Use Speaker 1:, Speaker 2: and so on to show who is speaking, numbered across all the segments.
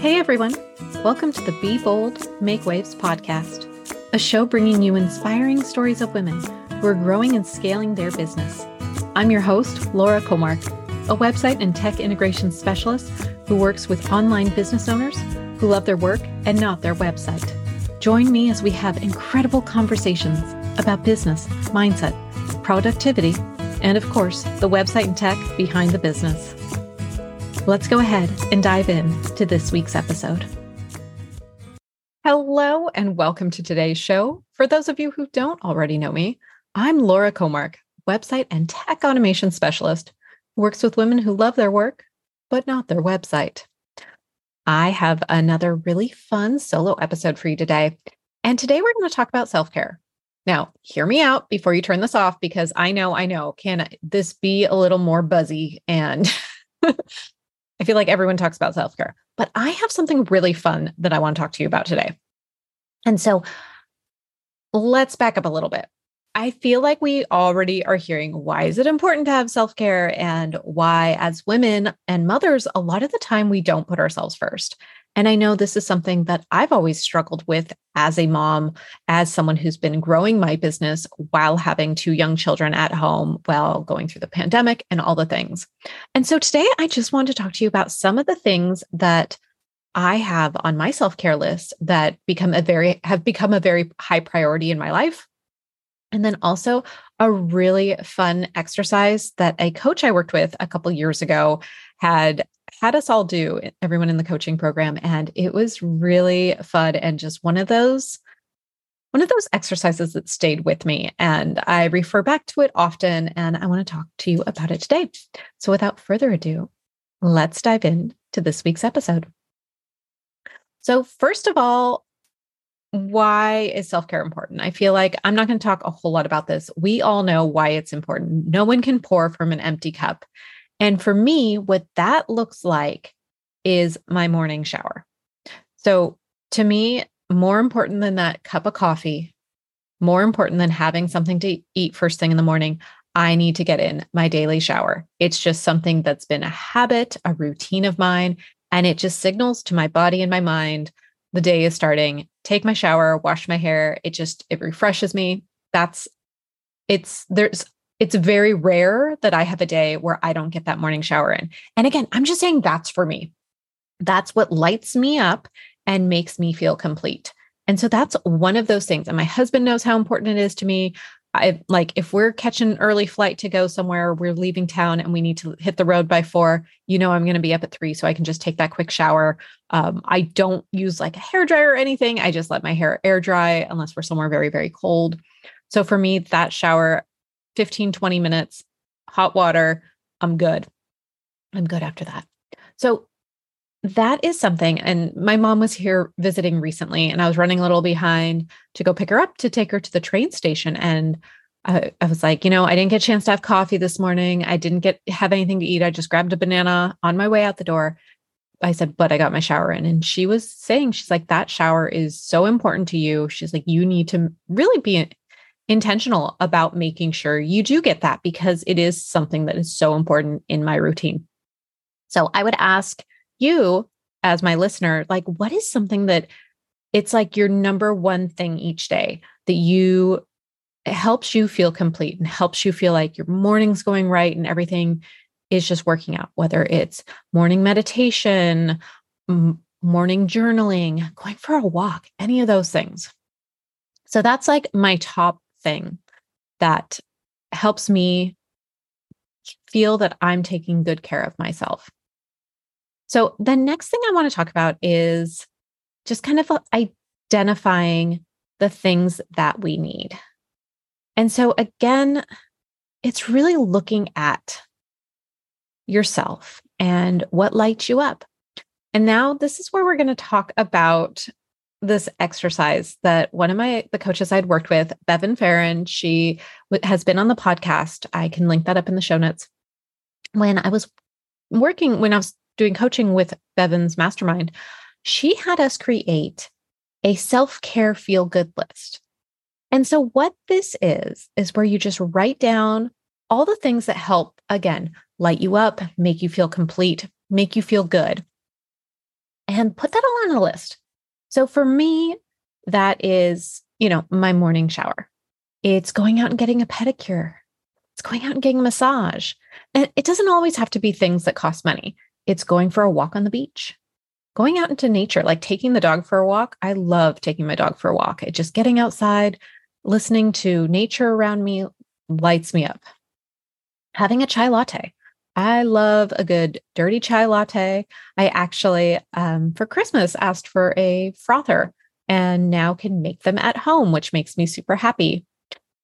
Speaker 1: Hey everyone, welcome to the Be Bold, Make Waves podcast, a show bringing you inspiring stories of women who are growing and scaling their business. I'm your host, Laura Kåmark, a website and tech integration specialist who works with online business owners who love their work and not their website. Join me as we have incredible conversations about business, mindset, productivity, and of course, the website and tech behind the business. Let's go ahead and dive in to this week's episode. Hello, and welcome to today's show. For those of you who don't already know me, I'm Laura Kåmark, website and tech automation specialist who works with women who love their work, but not their website. I have another really fun solo episode for you today. And today we're going to talk about self care. Now, hear me out before you turn this off because I know, I know, can this be a little more buzzy and I feel like everyone talks about self care, but I have something really fun that I want to talk to you about today. And so let's back up a little bit. I feel like we already are hearing why is it important to have self care and why, as women and mothers, a lot of the time we don't put ourselves first. And I know this is something that I've always struggled with as a mom, as someone who's been growing my business while having two young children at home while going through the pandemic and all the things. And so today I just want to talk to you about some of the things that I have on my self-care list that become a very have become a very high priority in my life. And then also a really fun exercise that a coach I worked with a couple years ago had had us all do, everyone in the coaching program. And it was really fun and just one of those one of those exercises that stayed with me and I refer back to it often and I want to talk to you about it today. So without further ado, let's dive in to this week's episode. So first of all, why is self-care important? I feel like I'm not going to talk a whole lot about this. We all know why it's important. No one can pour from an empty cup. And for me, what that looks like is my morning shower. So to me, more important than that cup of coffee, more important than having something to eat first thing in the morning, I need to get in my daily shower. It's just something that's been a habit, a routine of mine, and it just signals to my body and my mind the day is starting. Take my shower, wash my hair. It just it refreshes me. That's it's there's it's very rare that I have a day where I don't get that morning shower in. And again, I'm just saying that's for me. That's what lights me up and makes me feel complete. And so that's one of those things. And my husband knows how important it is to me. I like if we're catching an early flight to go somewhere, we're leaving town and we need to hit the road by four, you know, I'm going to be up at three. So I can just take that quick shower. Um, I don't use like a hair dryer or anything. I just let my hair air dry unless we're somewhere very, very cold. So for me, that shower, 15, 20 minutes, hot water, I'm good. I'm good after that. So that is something. And my mom was here visiting recently, and I was running a little behind to go pick her up to take her to the train station. And I, I, was like, you know, I didn't get a chance to have coffee this morning. I didn't get have anything to eat. I just grabbed a banana on my way out the door. I said, but I got my shower in. And she was saying, she's like, that shower is so important to you. She's like, you need to really be intentional about making sure you do get that because it is something that is so important in my routine. So I would ask you, as my listener, like, what is something that it's like your number one thing each day that you helps you feel complete and helps you feel like your morning's going right and everything is just working out, whether it's morning meditation, m- morning journaling, going for a walk, any of those things. So that's like my top thing that helps me feel that I'm taking good care of myself. So, the next thing I want to talk about is just kind of uh, identifying the things that we need. And so, again, it's really looking at yourself and what lights you up. And now, this is where we're going to talk about this exercise that one of my the coaches I'd worked with, Bevan Farron, she has been on the podcast. I can link that up in the show notes. When I was working, when I was doing coaching with Bevan's mastermind, she had us create a self-care feel good list. And so what this is is where you just write down all the things that help again light you up, make you feel complete, make you feel good. and put that all on a list. So for me, that is, you know, my morning shower. It's going out and getting a pedicure. It's going out and getting a massage. And it doesn't always have to be things that cost money. It's going for a walk on the beach, going out into nature, like taking the dog for a walk. I love taking my dog for a walk. It just getting outside, listening to nature around me lights me up. Having a chai latte. I love a good dirty chai latte. I actually, um, for Christmas, asked for a frother and now can make them at home, which makes me super happy.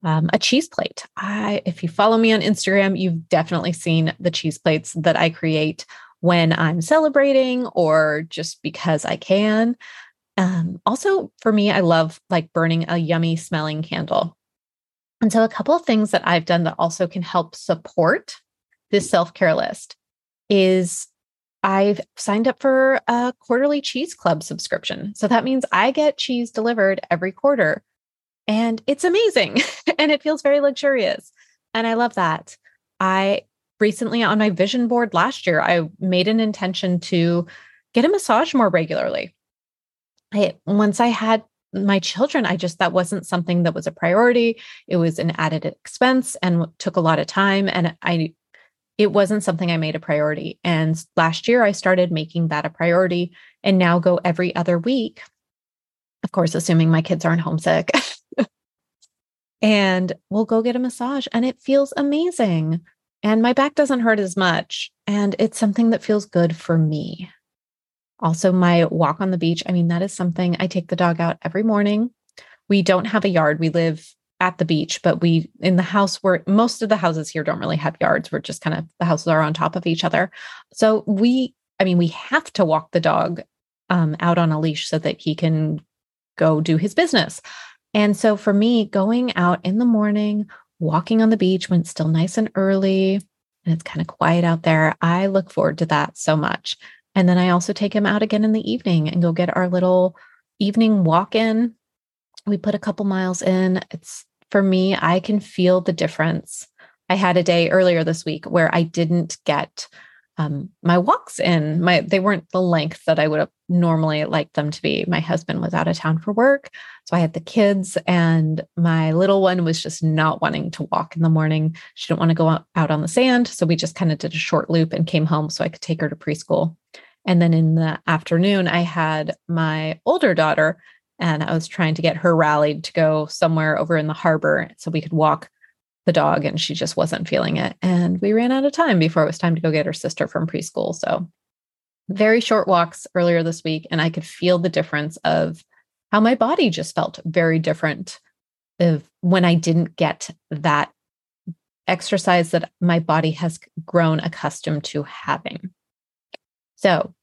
Speaker 1: Um, a cheese plate. I, if you follow me on Instagram, you've definitely seen the cheese plates that I create when I'm celebrating or just because I can. Um, also, for me, I love like burning a yummy smelling candle. And so, a couple of things that I've done that also can help support this self care list is I've signed up for a quarterly cheese club subscription. So that means I get cheese delivered every quarter. And it's amazing and it feels very luxurious. And I love that. I recently on my vision board last year, I made an intention to get a massage more regularly. I, once I had my children, I just, that wasn't something that was a priority. It was an added expense and took a lot of time. And I, it wasn't something I made a priority. And last year I started making that a priority and now go every other week. Of course, assuming my kids aren't homesick. and we'll go get a massage and it feels amazing. And my back doesn't hurt as much. And it's something that feels good for me. Also, my walk on the beach. I mean, that is something I take the dog out every morning. We don't have a yard. We live at the beach, but we in the house where most of the houses here don't really have yards. We're just kind of the houses are on top of each other. So we, I mean, we have to walk the dog um, out on a leash so that he can go do his business. And so for me, going out in the morning, walking on the beach when it's still nice and early and it's kind of quiet out there, I look forward to that so much. And then I also take him out again in the evening and go get our little evening walk in. We put a couple miles in. It's for me, I can feel the difference. I had a day earlier this week where I didn't get um, my walks in. My they weren't the length that I would have normally liked them to be. My husband was out of town for work, so I had the kids, and my little one was just not wanting to walk in the morning. She didn't want to go out on the sand, so we just kind of did a short loop and came home so I could take her to preschool. And then in the afternoon, I had my older daughter and I was trying to get her rallied to go somewhere over in the harbor so we could walk the dog and she just wasn't feeling it. And we ran out of time before it was time to go get her sister from preschool. So very short walks earlier this week and I could feel the difference of how my body just felt very different of when I didn't get that exercise that my body has grown accustomed to having. So,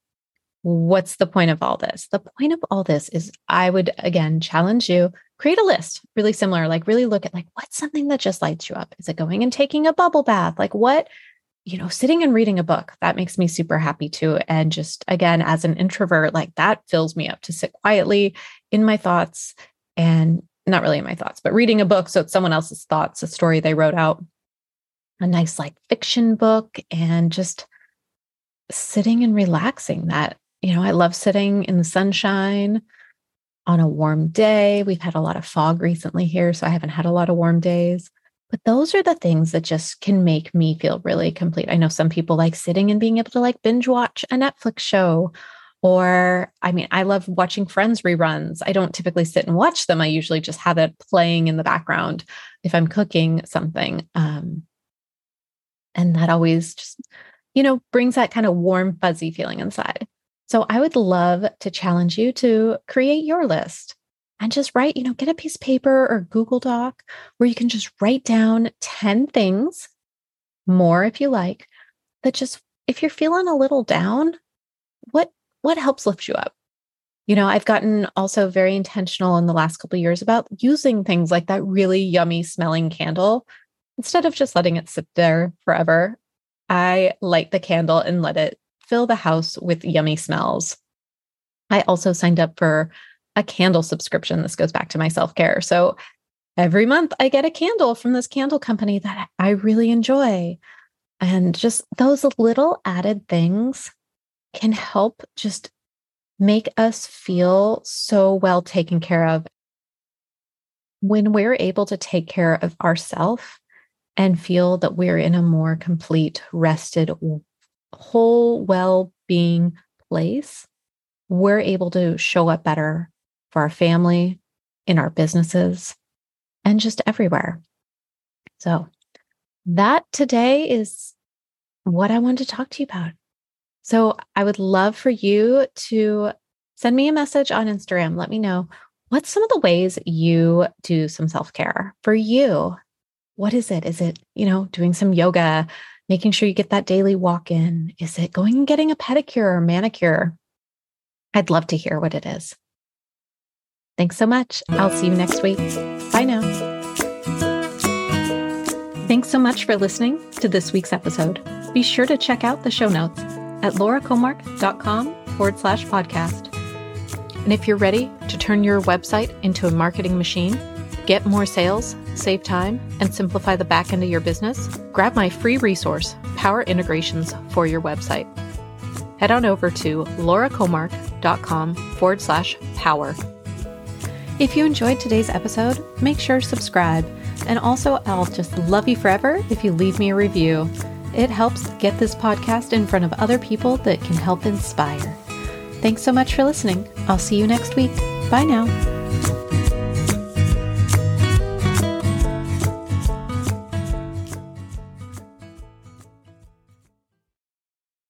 Speaker 1: what's the point of all this? The point of all this is I would again challenge you create a list really similar like really look at like what's something that just lights you up? Is it going and taking a bubble bath? Like what you know, sitting and reading a book, that makes me super happy too. And just again, as an introvert, like that fills me up to sit quietly in my thoughts and not really in my thoughts, but reading a book. So it's someone else's thoughts, a story they wrote out, a nice like fiction book, and just sitting and relaxing. That, you know, I love sitting in the sunshine on a warm day. We've had a lot of fog recently here, so I haven't had a lot of warm days. But those are the things that just can make me feel really complete. I know some people like sitting and being able to like binge watch a Netflix show. Or, I mean, I love watching Friends reruns. I don't typically sit and watch them. I usually just have it playing in the background if I'm cooking something. Um, and that always just you know, brings that kind of warm, fuzzy feeling inside. So I would love to challenge you to create your list and just write, you know, get a piece of paper or Google Doc where you can just write down 10 things, more if you like, that just, if you're feeling a little down, what what helps lift you up? You know, I've gotten also very intentional in the last couple years about using things like that really yummy smelling candle instead of just letting it sit there forever I light the candle and let it fill the house with yummy smells. I also signed up for a candle subscription. This goes back to my self care. So every month I get a candle from this candle company that I really enjoy. And just those little added things can help just make us feel so well taken care of. When we're able to take care of ourselves and feel that we're in a more complete, rested, whole well being place, we're able to show up better for our family, in our businesses, and just everywhere. So, that today is what I wanted to talk to you about. So, I would love for you to send me a message on Instagram. Let me know what's some of the ways you do some self care for you. What is it? Is it, you know, doing some yoga, making sure you get that daily walk in? Is it going and getting a pedicure or manicure? I'd love to hear what it is. Thanks so much. I'll see you next week. Bye now. Thanks so much for listening to this week's episode. Be sure to check out the show notes at laurakamark.com forward slash podcast. And if you're ready to turn your website into a marketing machine, get more sales, save time, and simplify the back end of your business, grab my free resource, Power Integrations for your website. Head on over to laurakamark.com forward slash power if you enjoyed today's episode, make sure to subscribe. And also, I'll just love you forever if you leave me a review. It helps get this podcast in front of other people that can help inspire. Thanks so much for listening. I'll see you next week. Bye now.